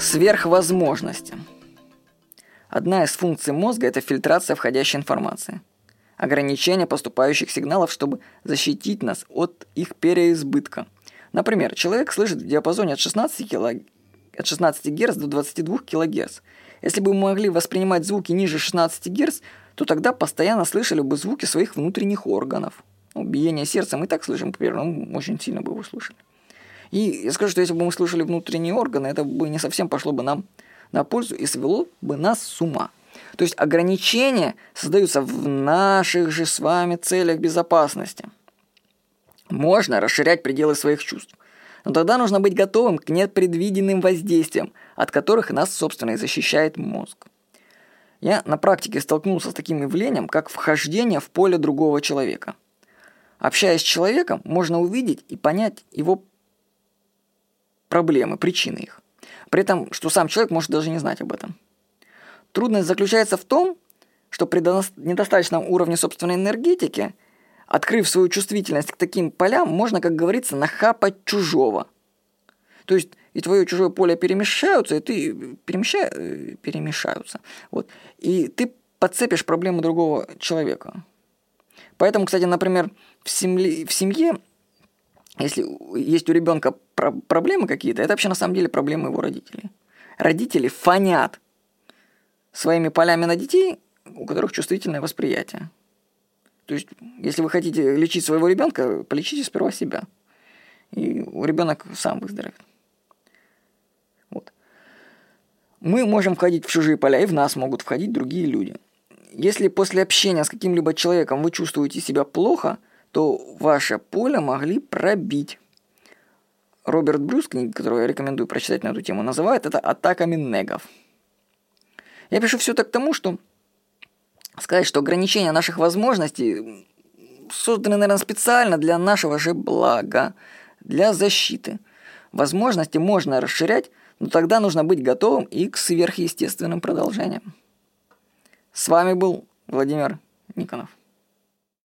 Сверхвозможности. Одна из функций мозга – это фильтрация входящей информации. Ограничение поступающих сигналов, чтобы защитить нас от их переизбытка. Например, человек слышит в диапазоне от 16, кило... от 16 Гц до 22 кГц. Если бы мы могли воспринимать звуки ниже 16 Гц, то тогда постоянно слышали бы звуки своих внутренних органов. Ну, биение сердца мы так слышим, например, ну, очень сильно бы его слышали. И я скажу, что если бы мы слышали внутренние органы, это бы не совсем пошло бы нам на пользу и свело бы нас с ума. То есть ограничения создаются в наших же с вами целях безопасности. Можно расширять пределы своих чувств. Но тогда нужно быть готовым к непредвиденным воздействиям, от которых нас, собственно, и защищает мозг. Я на практике столкнулся с таким явлением, как вхождение в поле другого человека. Общаясь с человеком, можно увидеть и понять его проблемы, причины их. При этом, что сам человек может даже не знать об этом. Трудность заключается в том, что при недостаточном уровне собственной энергетики, открыв свою чувствительность к таким полям, можно, как говорится, нахапать чужого. То есть и твое чужое поле перемешаются, и ты перемеща... Э, перемешаются. Вот. И ты подцепишь проблему другого человека. Поэтому, кстати, например, в семье, в семье если есть у ребенка про- проблемы какие-то, это вообще на самом деле проблемы его родителей. Родители фонят своими полями на детей, у которых чувствительное восприятие. То есть, если вы хотите лечить своего ребенка, полечите сперва себя. И ребенок сам выздоровеет. Вот. Мы можем входить в чужие поля, и в нас могут входить другие люди. Если после общения с каким-либо человеком вы чувствуете себя плохо – то ваше поле могли пробить. Роберт Брюс, книга, которую я рекомендую прочитать на эту тему, называет это атаками негов. Я пишу все так тому, что сказать, что ограничения наших возможностей созданы, наверное, специально для нашего же блага, для защиты. Возможности можно расширять, но тогда нужно быть готовым и к сверхъестественным продолжениям. С вами был Владимир Никонов.